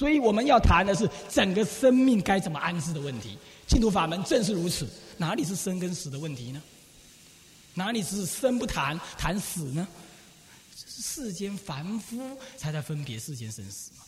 所以我们要谈的是整个生命该怎么安置的问题。净土法门正是如此，哪里是生跟死的问题呢？哪里是生不谈，谈死呢？世间凡夫才在分别世间生死嘛，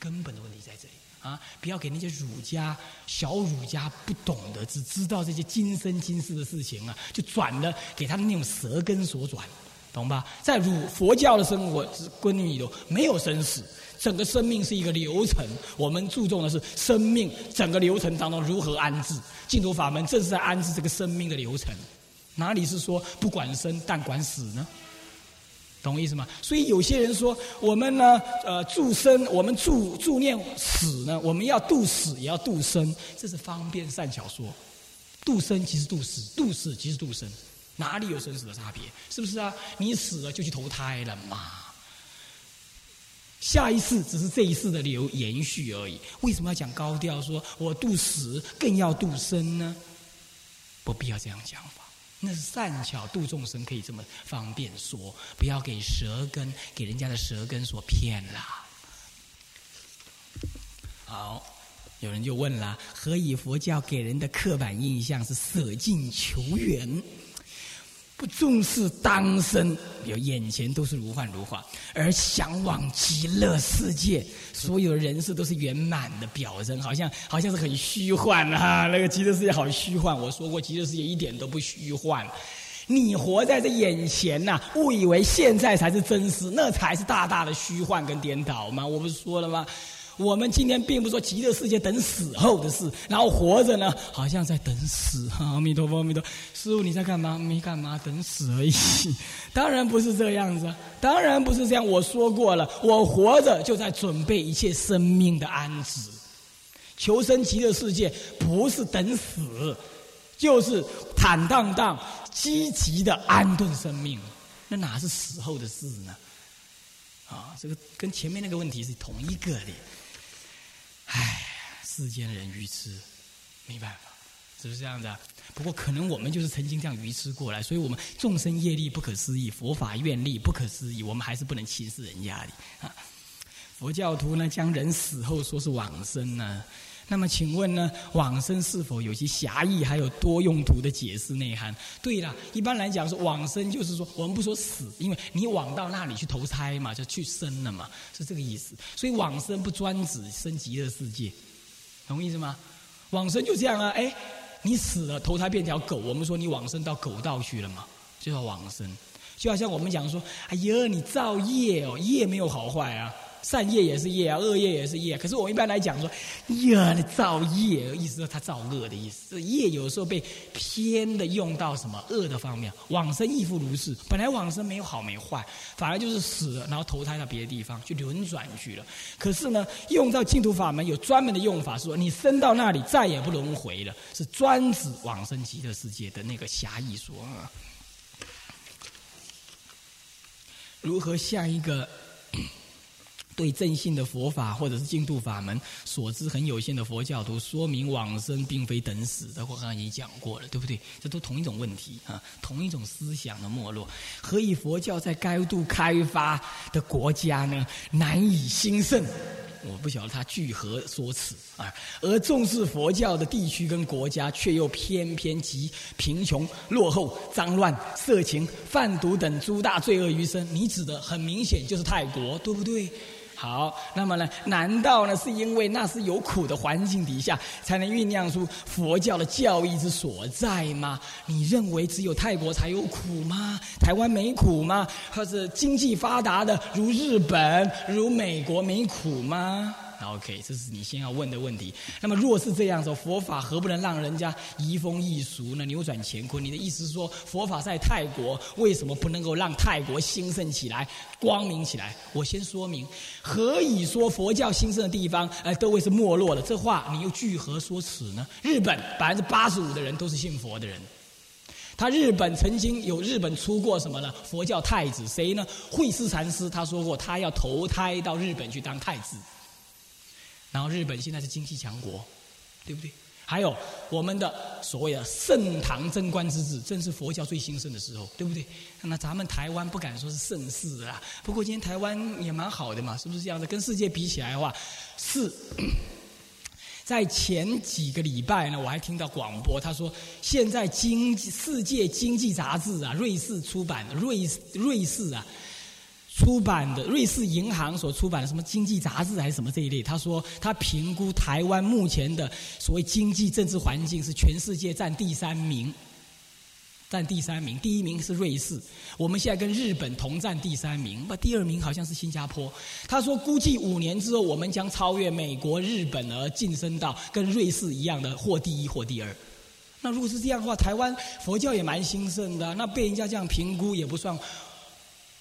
根本的问题在这里啊！不要给那些儒家、小儒家不懂得，只知道这些今生今世的事情啊，就转了给他的那种舌根所转，懂吧？在儒佛教的生活观念里头，没有生死，整个生命是一个流程。我们注重的是生命整个流程当中如何安置。净土法门正是在安置这个生命的流程，哪里是说不管生但管死呢？懂我意思吗？所以有些人说，我们呢，呃，助生，我们助助念死呢，我们要度死也要度生，这是方便善巧说。度生即是度死，度死即是度生，哪里有生死的差别？是不是啊？你死了就去投胎了嘛？下一世只是这一世的流延续而已。为什么要讲高调？说我度死更要度生呢？不必要这样讲法。那是善巧度众生，可以这么方便说，不要给舌根给人家的舌根所骗了。好，有人就问了：何以佛教给人的刻板印象是舍近求远？不重视当生，有眼前都是如幻如化，而向往极乐世界，所有人事都是圆满的表征，好像好像是很虚幻啊！那个极乐世界好虚幻。我说过，极乐世界一点都不虚幻。你活在这眼前呐，误以为现在才是真实，那才是大大的虚幻跟颠倒吗？我不是说了吗？我们今天并不说极乐世界等死后的事，然后活着呢，好像在等死。阿弥陀佛，阿弥陀。师傅你在干嘛？没干嘛，等死而已。当然不是这样子，当然不是这样。我说过了，我活着就在准备一切生命的安置。求生极乐世界不是等死，就是坦荡荡、积极的安顿生命。那哪是死后的事呢？啊，这个跟前面那个问题是同一个的。唉，世间人愚痴，没办法，是不是这样子啊？不过可能我们就是曾经这样愚痴过来，所以我们众生业力不可思议，佛法愿力不可思议，我们还是不能轻视人家的啊。佛教徒呢，将人死后说是往生呢，那么请问呢，往生是否有些狭义，还有多用途的解释内涵？对了，一般来讲说往生就是说，我们不说死，因为你往到那里去投胎嘛，就去生了嘛，是这个意思。所以往生不专指生极乐世界，懂意思吗？往生就这样啊，哎，你死了投胎变条狗，我们说你往生到狗道去了嘛，就叫往生。就好像我们讲说，哎呀，你造业哦，业没有好坏啊。善业也是业啊，恶业也是业。可是我们一般来讲说，呀，你造业，意思是他造恶的意思。业有时候被偏的用到什么恶的方面，往生亦复如是。本来往生没有好没坏，反而就是死了，然后投胎到别的地方去轮转去了。可是呢，用到净土法门有专门的用法，说你生到那里再也不轮回了，是专指往生极乐世界的那个狭义说啊。如何像一个？对正信的佛法或者是净土法门所知很有限的佛教徒，说明往生并非等死，的我刚刚已经讲过了，对不对？这都同一种问题啊，同一种思想的没落。何以佛教在高度开发的国家呢，难以兴盛？我不晓得他据何说辞啊。而重视佛教的地区跟国家，却又偏偏集贫穷、落后、脏乱、色情、贩毒等诸大罪恶于身。你指的很明显就是泰国，对不对？好，那么呢？难道呢是因为那是有苦的环境底下才能酝酿出佛教的教义之所在吗？你认为只有泰国才有苦吗？台湾没苦吗？或是经济发达的如日本、如美国没苦吗？OK，这是你先要问的问题。那么，若是这样说，佛法何不能让人家移风易俗呢？扭转乾坤？你的意思是说，佛法在泰国为什么不能够让泰国兴盛起来、光明起来？我先说明，何以说佛教兴盛的地方，呃，都会是没落的？这话你又据何说此呢？日本百分之八十五的人都是信佛的人，他日本曾经有日本出过什么呢？佛教太子谁呢？慧思禅师他说过，他要投胎到日本去当太子。然后日本现在是经济强国，对不对？还有我们的所谓的盛唐贞观之治，正是佛教最兴盛的时候，对不对？那咱们台湾不敢说是盛世啊，不过今天台湾也蛮好的嘛，是不是这样的？跟世界比起来的话，是。在前几个礼拜呢，我还听到广播，他说现在经济世界经济杂志啊，瑞士出版的瑞瑞士啊。出版的瑞士银行所出版的什么经济杂志还是什么这一类？他说他评估台湾目前的所谓经济政治环境是全世界占第三名，占第三名，第一名是瑞士，我们现在跟日本同占第三名，那第二名好像是新加坡。他说估计五年之后我们将超越美国、日本而晋升到跟瑞士一样的或第一或第二。那如果是这样的话，台湾佛教也蛮兴盛的，那被人家这样评估也不算。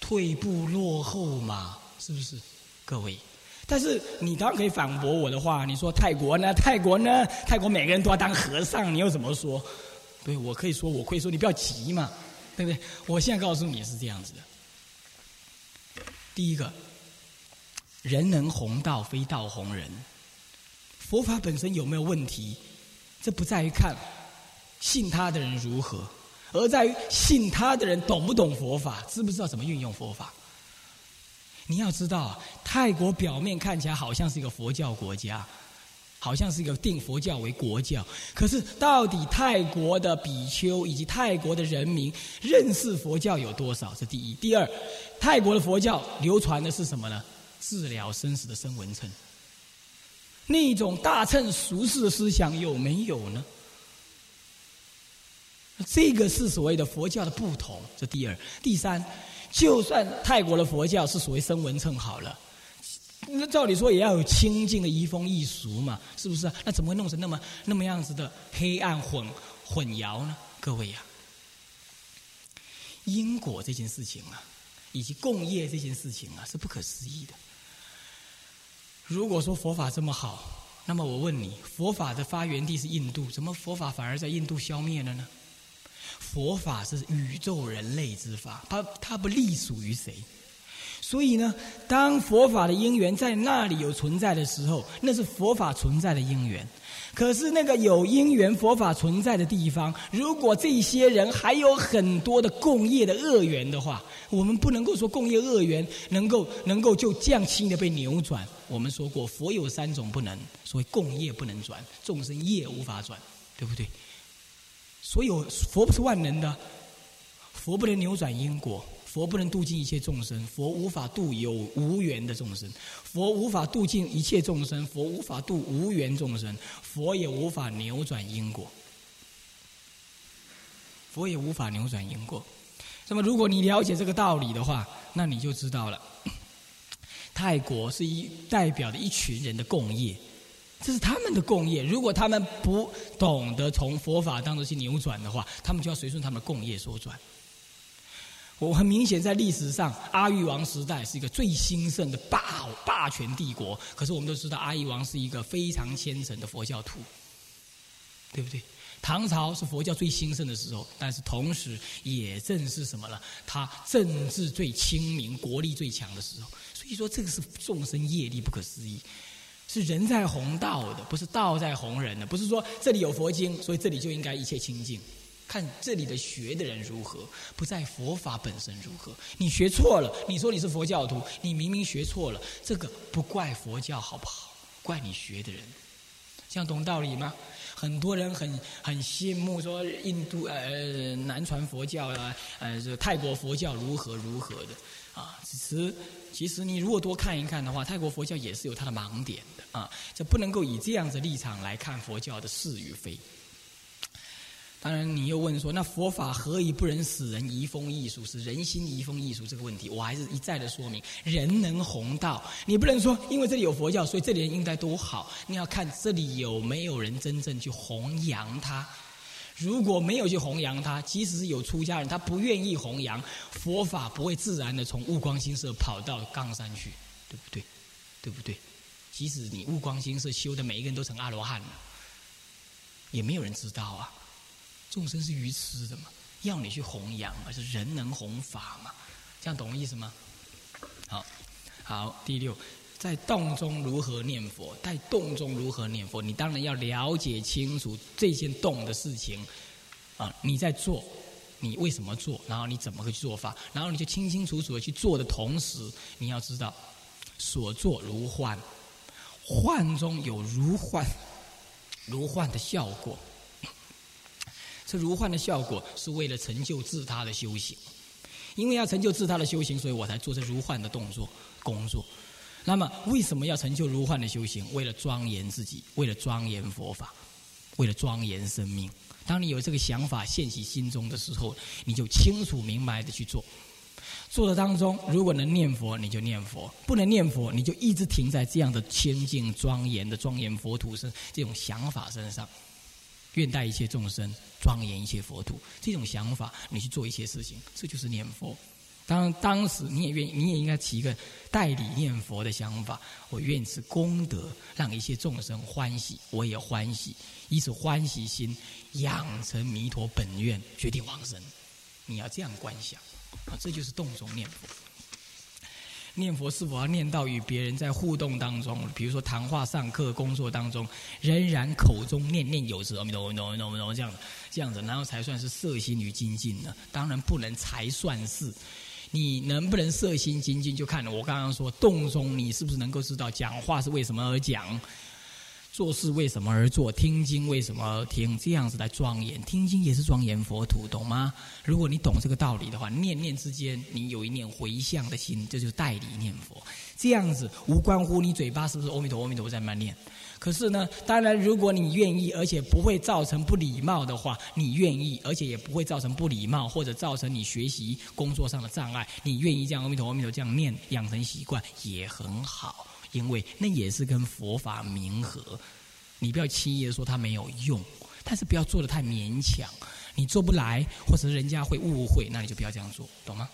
退步落后嘛，是不是？各位，但是你当然可以反驳我的话。你说泰国呢？泰国呢？泰国每个人都要当和尚，你又怎么说？对我可以说，我可以说，你不要急嘛，对不对？我现在告诉你是这样子的。第一个，人能弘道，非道弘人。佛法本身有没有问题？这不在于看信他的人如何。而在于信他的人懂不懂佛法，知不知道怎么运用佛法？你要知道，泰国表面看起来好像是一个佛教国家，好像是一个定佛教为国教，可是到底泰国的比丘以及泰国的人民认识佛教有多少？这第一。第二，泰国的佛教流传的是什么呢？治疗生死的生闻称，那种大乘俗世的思想有没有呢？这个是所谓的佛教的不同，这第二、第三，就算泰国的佛教是所谓声闻称好了，那照理说也要有清净的移风易俗嘛，是不是？那怎么会弄成那么那么样子的黑暗混混淆呢？各位呀，因果这件事情啊，以及共业这件事情啊，是不可思议的。如果说佛法这么好，那么我问你，佛法的发源地是印度，怎么佛法反而在印度消灭了呢？佛法是宇宙人类之法，它它不隶属于谁，所以呢，当佛法的因缘在那里有存在的时候，那是佛法存在的因缘。可是那个有因缘佛法存在的地方，如果这些人还有很多的共业的恶缘的话，我们不能够说共业恶缘能够能够就这样轻的被扭转。我们说过，佛有三种不能，所谓共业不能转，众生业无法转，对不对？所有佛不是万能的，佛不能扭转因果，佛不能度尽一切众生，佛无法度有无缘的众生，佛无法度尽一切众生，佛无法度无缘众生，佛也无法扭转因果，佛也无法扭转因果。那么，如果你了解这个道理的话，那你就知道了，泰国是一代表的一群人的共业。这是他们的共业，如果他们不懂得从佛法当中去扭转的话，他们就要随顺他们的共业所转。我很明显在历史上，阿育王时代是一个最兴盛的霸霸权帝国，可是我们都知道，阿育王是一个非常虔诚的佛教徒，对不对？唐朝是佛教最兴盛的时候，但是同时也正是什么呢？他政治最清明、国力最强的时候。所以说，这个是众生业力不可思议。是人在弘道的，不是道在弘人的。不是说这里有佛经，所以这里就应该一切清净。看这里的学的人如何，不在佛法本身如何。你学错了，你说你是佛教徒，你明明学错了，这个不怪佛教好不好？怪你学的人。这样懂道理吗？很多人很很羡慕说印度呃南传佛教啊，呃这泰国佛教如何如何的啊，其实。其实你如果多看一看的话，泰国佛教也是有它的盲点的啊，就不能够以这样子立场来看佛教的是与非。当然，你又问说，那佛法何以不能使人移风易俗？是人心移风易俗这个问题，我还是一再的说明：人能弘道，你不能说因为这里有佛教，所以这里人应该多好。你要看这里有没有人真正去弘扬它。如果没有去弘扬它，即使是有出家人，他不愿意弘扬佛法，不会自然的从悟光心社跑到冈山去，对不对？对不对？即使你悟光心社修的每一个人都成阿罗汉了，也没有人知道啊。众生是愚痴的嘛，要你去弘扬，而是人能弘法嘛，这样懂我意思吗？好，好，第六，在动中如何念佛？在动中如何念佛？你当然要了解清楚这件动的事情啊！你在做，你为什么做？然后你怎么个做法？然后你就清清楚楚的去做的同时，你要知道所作如幻，幻中有如幻如幻的效果。这如幻的效果是为了成就自他的修行，因为要成就自他的修行，所以我才做这如幻的动作工作。那么，为什么要成就如幻的修行？为了庄严自己，为了庄严佛法，为了庄严生命。当你有这个想法现起心中的时候，你就清楚明白的去做。做的当中，如果能念佛，你就念佛；不能念佛，你就一直停在这样的清净庄严的庄严佛土身这种想法身上。愿待一切众生庄严一切佛土，这种想法，你去做一些事情，这就是念佛。当当时你也愿，你也应该起一个代理念佛的想法。我愿是功德，让一切众生欢喜，我也欢喜，以此欢喜心养成弥陀本愿，决定往生。你要这样观想啊，这就是动中念佛。念佛是否要念到与别人在互动当中，比如说谈话、上课、工作当中，仍然口中念念有词，阿弥陀佛，阿弥陀佛，阿弥陀佛，这样这样子，然后才算是色心与精进呢？当然不能才算是。你能不能色心精进，就看我刚刚说动中，你是不是能够知道讲话是为什么而讲，做事为什么而做，听经为什么而听，这样子来庄严。听经也是庄严佛土，懂吗？如果你懂这个道理的话，念念之间你有一念回向的心，这就是代理念佛。这样子无关乎你嘴巴是不是阿弥陀阿弥陀在慢念。可是呢，当然，如果你愿意，而且不会造成不礼貌的话，你愿意，而且也不会造成不礼貌或者造成你学习工作上的障碍，你愿意这样阿弥陀阿弥陀这样念，养成习惯也很好，因为那也是跟佛法冥合。你不要轻易的说它没有用，但是不要做的太勉强。你做不来，或者人家会误会，那你就不要这样做，懂吗？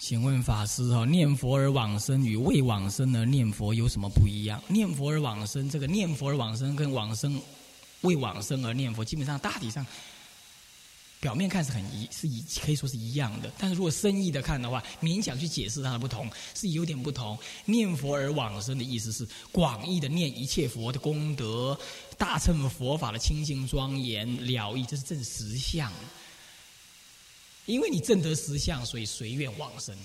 请问法师哈，念佛而往生与未往生而念佛有什么不一样？念佛而往生，这个念佛而往生跟往生为往生而念佛，基本上大体上表面看是很一，是一可以说是一样的。但是如果深意的看的话，勉强去解释它的不同，是有点不同。念佛而往生的意思是广义的念一切佛的功德，大乘佛法的清净庄严了义，这是正实相。因为你正得实相，所以随愿往生，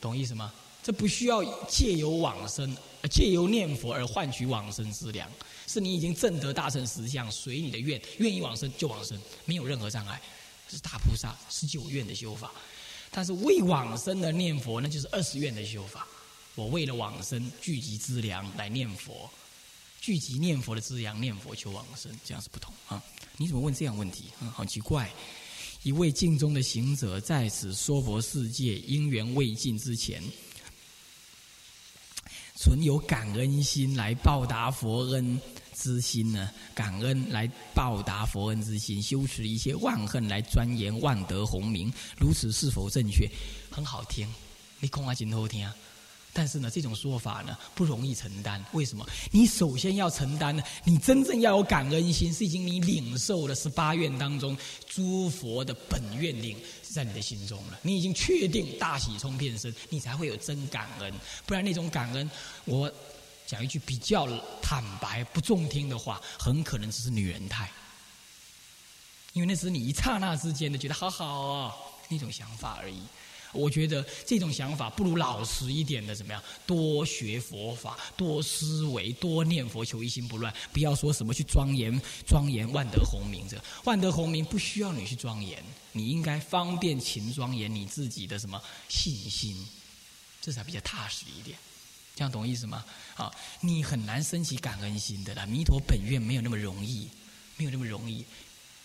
懂意思吗？这不需要借由往生，借由念佛而换取往生之粮，是你已经正得大乘实相，随你的愿，愿意往生就往生，没有任何障碍，是大菩萨十九愿的修法。但是未往生的念佛，那就是二十愿的修法。我为了往生聚集资粮来念佛，聚集念佛的资粮，念佛求往生，这样是不同啊。你怎么问这样问题？嗯，好奇怪。一位镜中的行者在此说佛世界因缘未尽之前，存有感恩心来报答佛恩之心呢？感恩来报答佛恩之心，修持一些万恨来钻研万德洪名，如此是否正确？很好听，你空啊，真好听。但是呢，这种说法呢不容易承担。为什么？你首先要承担呢？你真正要有感恩心，是已经你领受了十八愿当中诸佛的本愿领在你的心中了。你已经确定大喜冲遍身，你才会有真感恩。不然那种感恩，我讲一句比较坦白不中听的话，很可能只是女人态。因为那是你一刹那之间的觉得好好哦那种想法而已。我觉得这种想法不如老实一点的怎么样？多学佛法，多思维，多念佛，求一心不乱。不要说什么去庄严庄严万德洪名，这万德洪名不需要你去庄严，你应该方便勤庄严你自己的什么信心，这才比较踏实一点。这样懂意思吗？啊，你很难升起感恩心的啦。弥陀本愿没有那么容易，没有那么容易。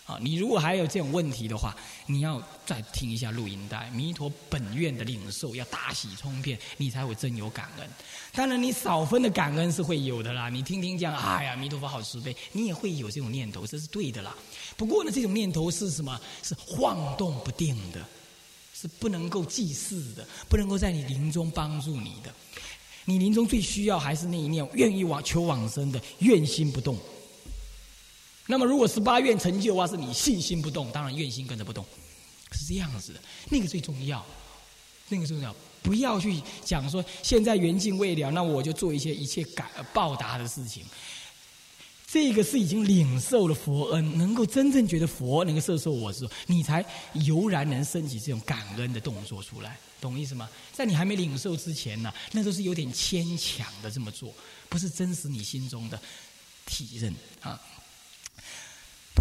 啊，你如果还有这种问题的话，你要再听一下录音带。弥陀本愿的领受要大喜冲遍，你才会真有感恩。当然，你少分的感恩是会有的啦。你听听讲，哎呀，弥陀佛好慈悲，你也会有这种念头，这是对的啦。不过呢，这种念头是什么？是晃动不定的，是不能够祭祀的，不能够在你临终帮助你的。你临终最需要还是那一念愿意往求往生的愿心不动。那么如果十八愿成就的话，是你信心不动，当然愿心跟着不动，是这样子的。那个最重要，那个最重要。不要去讲说现在缘尽未了，那我就做一些一切感报答的事情。这个是已经领受了佛恩，能够真正觉得佛能够摄受我时候，你才油然能升起这种感恩的动作出来，懂意思吗？在你还没领受之前呢，那都是有点牵强的这么做，不是真实你心中的体认啊。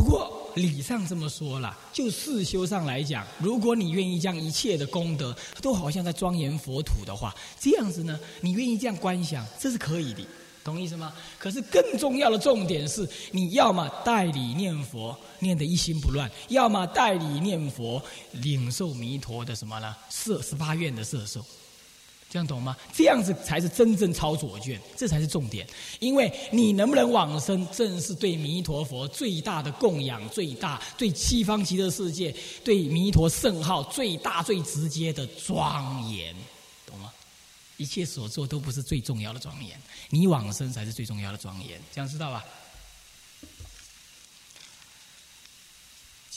不过理上这么说了，就世修上来讲，如果你愿意将一切的功德都好像在庄严佛土的话，这样子呢，你愿意这样观想，这是可以的。懂意思吗？可是更重要的重点是，你要么代理念佛，念得一心不乱；要么代理念佛，领受弥陀的什么呢？摄十八愿的摄受，这样懂吗？这样子才是真正抄左卷，这才是重点。因为你能不能往生，正是对弥陀佛最大的供养，最大对西方极乐世界对弥陀圣号最大最直接的庄严。懂吗一切所做都不是最重要的庄严，你往生才是最重要的庄严，这样知道吧？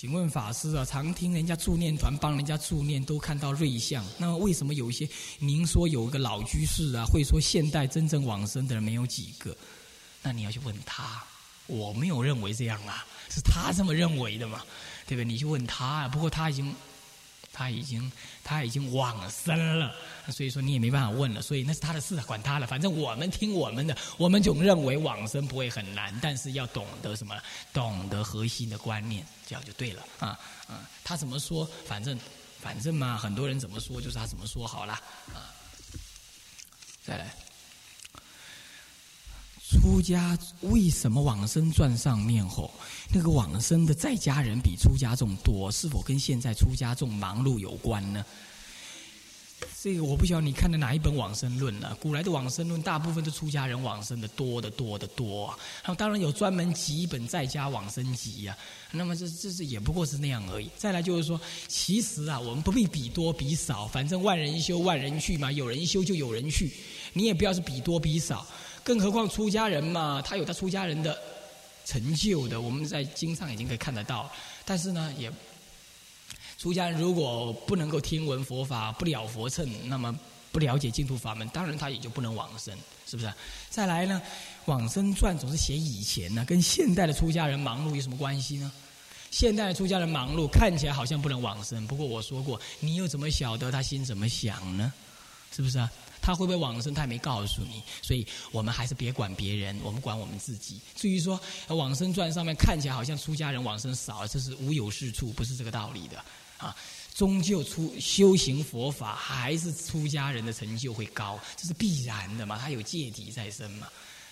请问法师啊，常听人家助念团帮人家助念，都看到瑞相，那么为什么有一些您说有一个老居士啊，会说现代真正往生的人没有几个？那你要去问他，我没有认为这样啊，是他这么认为的嘛，对不对？你去问他啊，不过他已经。他已经他已经往生了，所以说你也没办法问了，所以那是他的事，管他了。反正我们听我们的，我们总认为往生不会很难，但是要懂得什么？懂得核心的观念，这样就对了啊啊！他怎么说？反正反正嘛，很多人怎么说就是他怎么说好了啊。再来。出家为什么往生传上面吼，那个往生的在家人比出家众多，是否跟现在出家众忙碌有关呢？这个我不晓得你看的哪一本往生论呢？古来的往生论大部分都出家人往生的多的多的多啊。那当然有专门几本在家往生集呀。那么这这这也不过是那样而已。再来就是说，其实啊，我们不必比多比少，反正万人修万人去嘛，有人修就有人去，你也不要是比多比少。更何况出家人嘛，他有他出家人的成就的，我们在经上已经可以看得到。但是呢，也出家人如果不能够听闻佛法，不了佛乘，那么不了解净土法门，当然他也就不能往生，是不是？再来呢，往生传总是写以前呢，跟现代的出家人忙碌有什么关系呢？现代的出家人忙碌，看起来好像不能往生，不过我说过，你又怎么晓得他心怎么想呢？是不是啊？他会不会往生？他也没告诉你，所以我们还是别管别人，我们管我们自己。至于说《往生传》上面看起来好像出家人往生少，这是无有是处，不是这个道理的啊。终究出修行佛法，还是出家人的成就会高，这是必然的嘛。他有戒体在身嘛，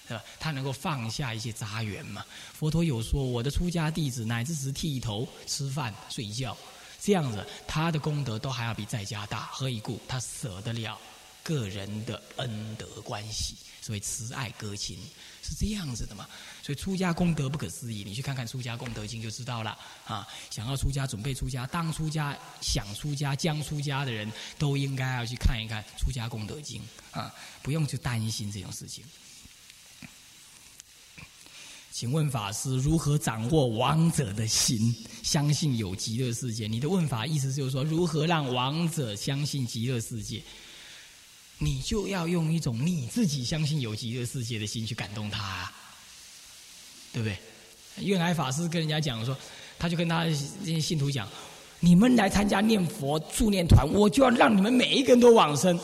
是吧？他能够放下一些杂缘嘛。佛陀有说，我的出家弟子乃至只是剃头、吃饭、睡觉，这样子他的功德都还要比在家大。何以故？他舍得了。个人的恩德关系，所以慈爱歌亲是这样子的嘛？所以出家功德不可思议，你去看看《出家功德经》就知道了啊！想要出家、准备出家、当出家、想出家、将出家的人都应该要去看一看《出家功德经》啊！不用去担心这种事情。请问法师如何掌握王者的心？相信有极乐世界？你的问法意思就是说，如何让王者相信极乐世界？你就要用一种你自己相信有极乐世界的心去感动他，啊对不对？月来法师跟人家讲说，他就跟他这些信徒讲：你们来参加念佛助念团，我就要让你们每一个人都往生。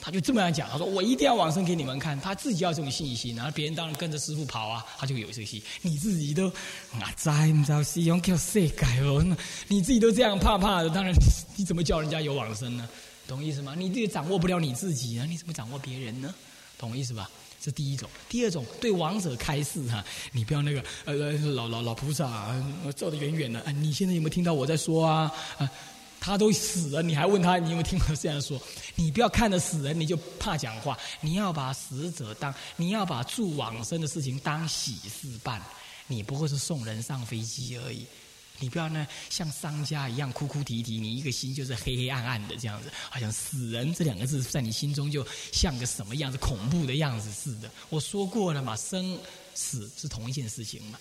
他就这么样讲，他说我一定要往生给你们看。他自己要这种信心，然后别人当然跟着师傅跑啊，他就有这个心。你自己都啊，在你知道是用叫世界哦，你自己都这样怕怕的，当然 你怎么叫人家有往生呢？懂意思吗？你这个掌握不了你自己啊，你怎么掌握别人呢？懂意思吧？这第一种。第二种，对王者开示哈，你不要那个呃老老老菩萨，坐得远远的啊。你现在有没有听到我在说啊？啊，他都死了，你还问他你有没有听我这样说？你不要看着死人你就怕讲话，你要把死者当，你要把助往生的事情当喜事办。你不过是送人上飞机而已。你不要呢，像商家一样哭哭啼啼，你一个心就是黑黑暗暗的这样子，好像死人这两个字在你心中就像个什么样子恐怖的样子似的。我说过了嘛，生死是同一件事情嘛。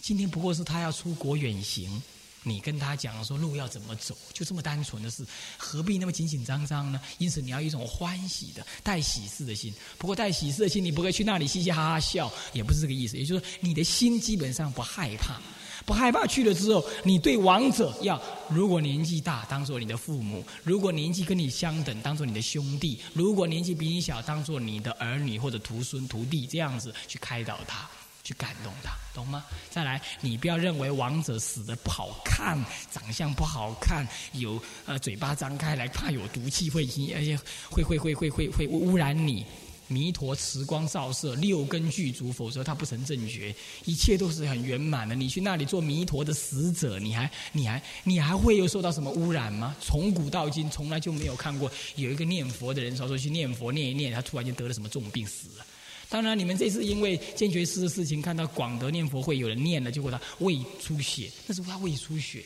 今天不过是他要出国远行，你跟他讲说路要怎么走，就这么单纯的事，何必那么紧紧张张呢？因此你要一种欢喜的、带喜事的心。不过带喜事的心，你不会去那里嘻嘻哈哈笑，也不是这个意思。也就是说，你的心基本上不害怕。不害怕去了之后，你对王者要，如果年纪大，当做你的父母；如果年纪跟你相等，当做你的兄弟；如果年纪比你小，当做你的儿女或者徒孙徒弟，这样子去开导他，去感动他，懂吗？再来，你不要认为王者死的不好看，长相不好看，有呃嘴巴张开来，怕有毒气会而且会会会会会会污染你。弥陀慈光照射，六根具足，否则他不成正觉。一切都是很圆满的。你去那里做弥陀的使者，你还你还你还会有受到什么污染吗？从古到今，从来就没有看过有一个念佛的人，说说去念佛念一念，他突然间得了什么重病死了。当然，你们这次因为坚决师的事情，看到广德念佛会有人念了，结果他胃出血，那是他胃出血，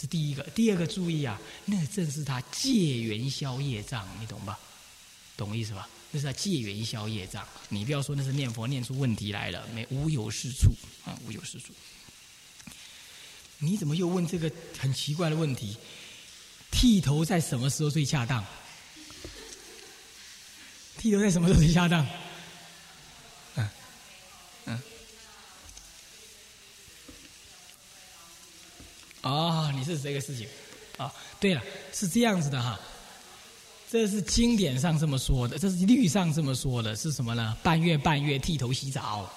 是第一个。第二个注意啊，那正是他戒元宵业障，你懂吧？懂意思吧？那是在戒元宵业障，你不要说那是念佛念出问题来了，没无有是处啊，无有是处。你怎么又问这个很奇怪的问题？剃头在什么时候最恰当？剃头在什么时候最恰当？嗯嗯。哦，你是这个事情啊？对了，是这样子的哈。这是经典上这么说的，这是律上这么说的，是什么呢？半月半月剃头洗澡，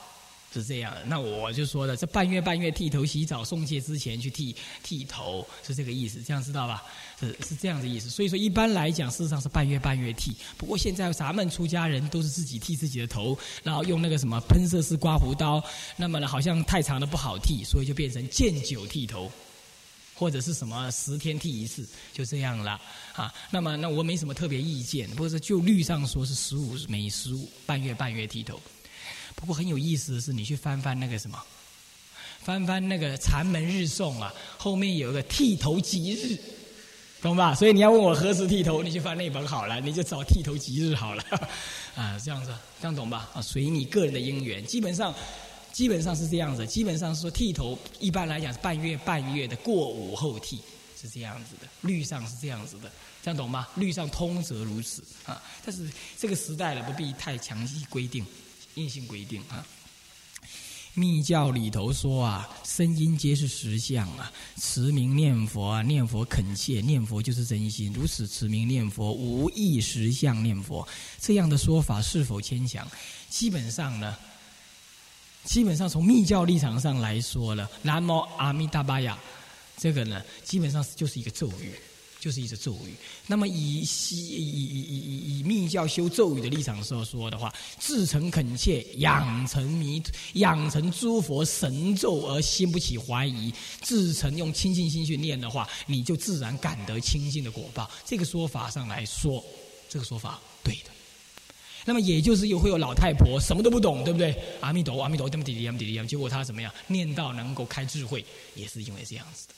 是这样的。那我就说了，这半月半月剃头洗澡，送戒之前去剃剃头，是这个意思，这样知道吧？是是这样的意思。所以说，一般来讲，事实上是半月半月剃。不过现在咱们出家人都是自己剃自己的头，然后用那个什么喷射式刮胡刀，那么呢，好像太长的不好剃，所以就变成见酒剃头。或者是什么十天剃一次，就这样了啊。那么那我没什么特别意见，不是就律上说是十五每十五半月半月剃头。不过很有意思的是，你去翻翻那个什么，翻翻那个禅门日诵啊，后面有一个剃头吉日，懂吧？所以你要问我何时剃头，你去翻那本好了，你就找剃头吉日好了 啊，这样子，这样懂吧？啊，随你个人的因缘，基本上。基本上是这样子，基本上是说剃头，一般来讲是半月半月的过午后剃，是这样子的。律上是这样子的，这样懂吗？律上通则如此啊。但是这个时代了，不必太强硬规定，硬性规定啊。密教里头说啊，声音皆是实相啊，持名念佛啊，念佛恳切，念佛就是真心，如此持名念佛，无意实相念佛，这样的说法是否牵强？基本上呢。基本上从密教立场上来说呢，南无阿弥达巴雅，这个呢，基本上就是一个咒语，就是一个咒语。那么以西以以以以以密教修咒语的立场上说的话，至诚恳切，养成弥养成诸佛神咒而心不起怀疑，至诚用清净心去念的话，你就自然感得清净的果报。这个说法上来说，这个说法对的。那么也就是又会有老太婆什么都不懂，对不对？阿弥陀，阿弥陀佛，这么滴滴样滴滴样，结果他怎么样？念到能够开智慧，也是因为这样子的，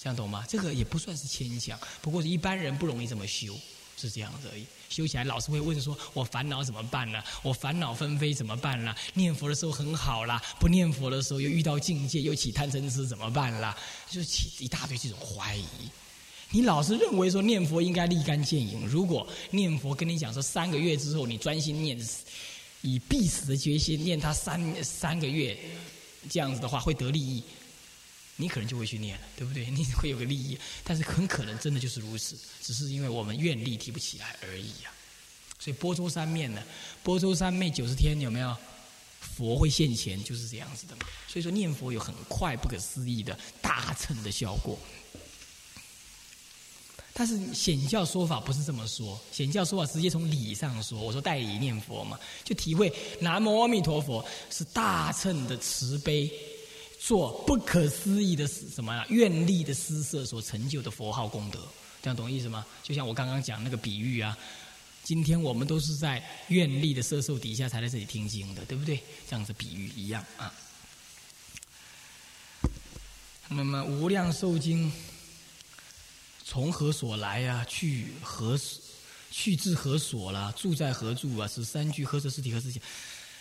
这样懂吗？这个也不算是牵强，不过是一般人不容易这么修，是这样子而已。修起来老是会问说：“我烦恼怎么办呢？我烦恼纷飞怎么办呢？念佛的时候很好啦，不念佛的时候又遇到境界又起贪嗔痴怎么办啦？就起一大堆这种怀疑。”你老是认为说念佛应该立竿见影。如果念佛跟你讲说三个月之后你专心念，以必死的决心念它三三个月，这样子的话会得利益，你可能就会去念了，对不对？你会有个利益，但是很可能真的就是如此，只是因为我们愿力提不起来而已啊。所以波州三面呢，波州三昧九十天有没有佛会现前，就是这样子的嘛。所以说念佛有很快不可思议的大乘的效果。但是显教说法不是这么说，显教说法直接从理上说。我说代理念佛嘛，就体会南无阿弥陀佛是大乘的慈悲，做不可思议的什么呀愿力的施设所成就的佛号功德，这样懂意思吗？就像我刚刚讲那个比喻啊，今天我们都是在愿力的摄受底下才在这里听经的，对不对？这样子比喻一样啊。那么无量寿经。从何所来呀？去何？去至何所了？住在何处啊？是三句何者是体何是相？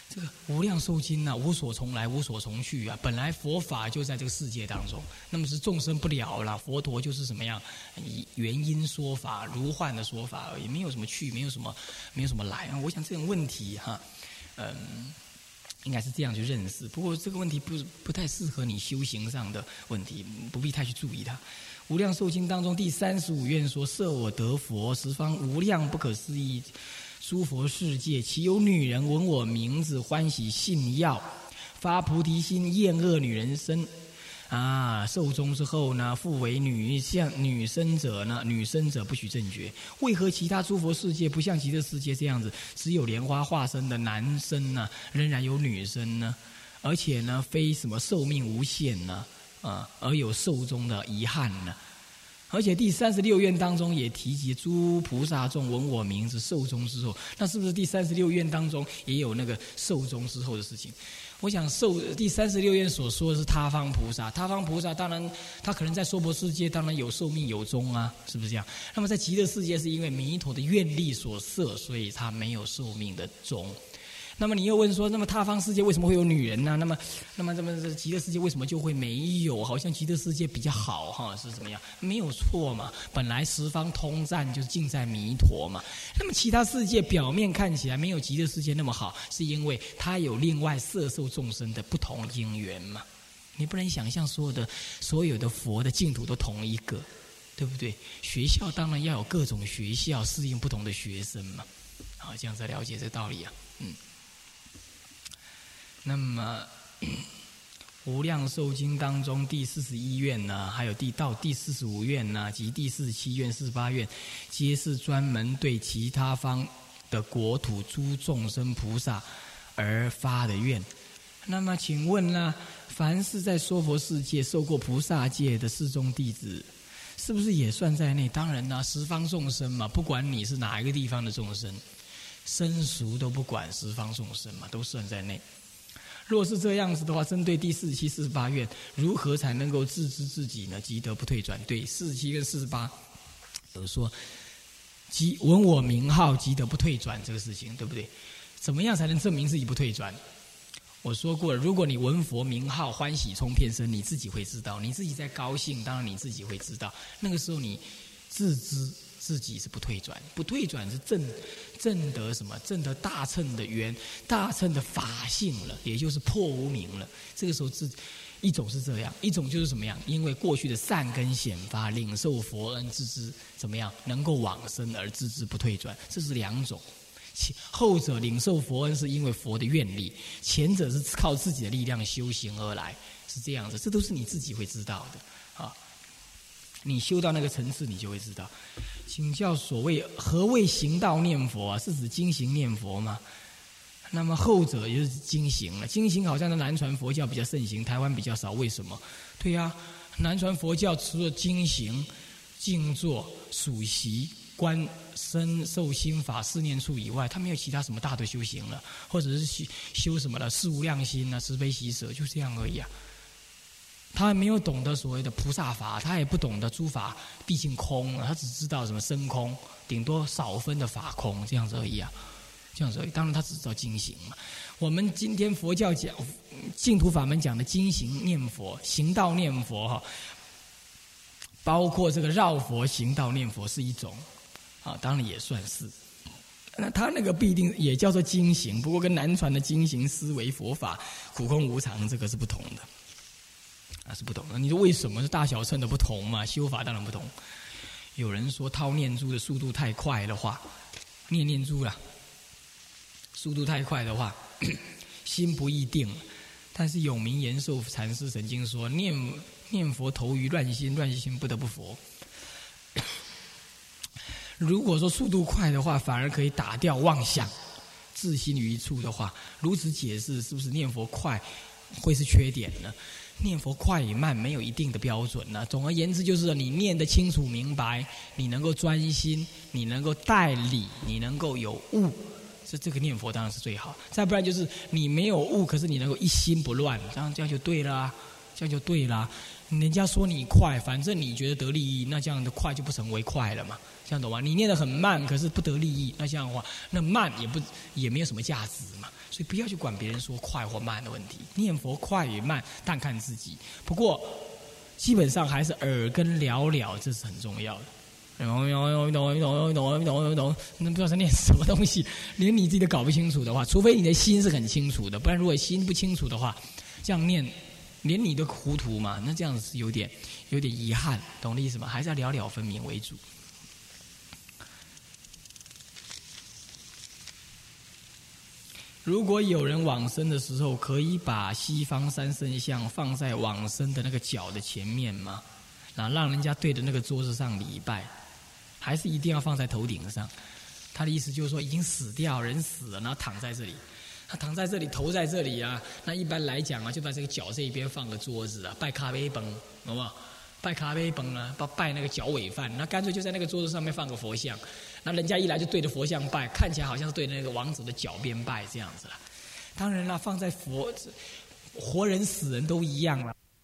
这个无量寿经呐，无所从来，无所从去啊。本来佛法就在这个世界当中，那么是众生不了了。佛陀就是什么样？以原因说法，如幻的说法，也没有什么去，没有什么，没有什么来啊。我想这种问题哈，嗯，应该是这样去认识。不过这个问题不不太适合你修行上的问题，不必太去注意它。无量寿经当中第三十五愿说：设我得佛，十方无量不可思议。诸佛世界，岂有女人闻我名字欢喜信要，发菩提心厌恶女人身？啊，寿终之后呢，复为女像女生者呢？女生者不许正觉。为何其他诸佛世界不像极乐世界这样子，只有莲花化身的男生呢，仍然有女生呢？而且呢，非什么寿命无限呢？啊，而有寿终的遗憾呢？而且第三十六愿当中也提及诸菩萨众闻我名字寿终之后，那是不是第三十六愿当中也有那个寿终之后的事情？我想受第三十六愿所说的是他方菩萨，他方菩萨当然他可能在娑婆世界当然有寿命有终啊，是不是这样？那么在极乐世界是因为弥陀的愿力所设，所以他没有寿命的终。那么你又问说，那么他方世界为什么会有女人呢？那么，那么，这么这极乐世界为什么就会没有？好像极乐世界比较好哈，是怎么样？没有错嘛，本来十方通赞就是尽在弥陀嘛。那么其他世界表面看起来没有极乐世界那么好，是因为它有另外色受众生的不同因缘嘛。你不能想象所有的所有的佛的净土都同一个，对不对？学校当然要有各种学校适应不同的学生嘛。好，这样子了解这道理啊，嗯。那么，《无量寿经》当中第四十一愿呢，还有第到第四十五愿呢，及第四十七愿、四十八愿，皆是专门对其他方的国土诸众生菩萨而发的愿。那么，请问呢，凡是在娑婆世界受过菩萨戒的四众弟子，是不是也算在内？当然呢，十方众生嘛，不管你是哪一个地方的众生，生熟都不管，十方众生嘛，都算在内。若是这样子的话，针对第四十七、四十八愿，如何才能够自知自己呢？积德不退转。对，四十七跟四十八有说，积闻我名号，积德不退转这个事情，对不对？怎么样才能证明自己不退转？我说过了，如果你闻佛名号，欢喜冲遍身，你自己会知道，你自己在高兴，当然你自己会知道。那个时候你自知。自己是不退转，不退转是正正得什么？正得大乘的缘，大乘的法性了，也就是破无明了。这个时候自一种是这样，一种就是什么样？因为过去的善根显发，领受佛恩，自知怎么样能够往生而自知不退转，这是两种。后者领受佛恩是因为佛的愿力，前者是靠自己的力量修行而来，是这样子。这都是你自己会知道的啊。你修到那个层次，你就会知道。请教所谓何谓行道念佛啊？是指经行念佛吗？那么后者也是经行了。经行好像在南传佛教比较盛行，台湾比较少。为什么？对呀，南传佛教除了经行、静坐、数习、观身受心法、四念处以外，他没有其他什么大的修行了，或者是修修什么的四无量心啊、慈悲喜舍，就这样而已啊。他还没有懂得所谓的菩萨法，他也不懂得诸法毕竟空，他只知道什么生空，顶多少分的法空这样子而已啊，这样子而已。当然他只知道经行嘛。我们今天佛教讲净土法门讲的经行念佛、行道念佛哈，包括这个绕佛行道念佛是一种啊，当然也算是。那他那个必定也叫做经行，不过跟南传的经行思维佛法苦空无常这个是不同的。那是不同的。你说为什么是大小乘的不同嘛？修法当然不同。有人说掏念珠的速度太快的话，念念珠啦，速度太快的话，心不易定。但是永明延寿禅师曾经说，念念佛投于乱心，乱心不得不佛。如果说速度快的话，反而可以打掉妄想，自心于一处的话，如此解释，是不是念佛快会是缺点呢？念佛快与慢没有一定的标准呢。总而言之，就是你念得清楚明白，你能够专心，你能够代理，你能够有悟，这这个念佛当然是最好。再不然就是你没有悟，可是你能够一心不乱，这样这样就对了，这样就对了。人家说你快，反正你觉得得利益，那这样的快就不成为快了嘛？这样懂吗？你念得很慢，可是不得利益，那这样的话，那慢也不也没有什么价值嘛。所以不要去管别人说快或慢的问题。念佛快与慢，但看自己。不过基本上还是耳根了了，这是很重要的。懂懂懂懂懂懂懂懂，那不知道在念什么东西，连你自己都搞不清楚的话，除非你的心是很清楚的，不然如果心不清楚的话，这样念。连你都糊涂嘛？那这样子是有点有点遗憾，懂的意思吗？还是要了了分明为主。如果有人往生的时候，可以把西方三圣像放在往生的那个脚的前面吗？然后让人家对着那个桌子上礼拜，还是一定要放在头顶上？他的意思就是说，已经死掉，人死了，然后躺在这里。他躺在这里，头在这里啊。那一般来讲啊，就在这个脚这一边放个桌子啊，拜咖啡崩，好不好？拜咖啡崩啊，拜拜那个脚尾饭。那干脆就在那个桌子上面放个佛像。那人家一来就对着佛像拜，看起来好像是对那个王子的脚边拜这样子了。当然了，放在佛，活人死人都一样了。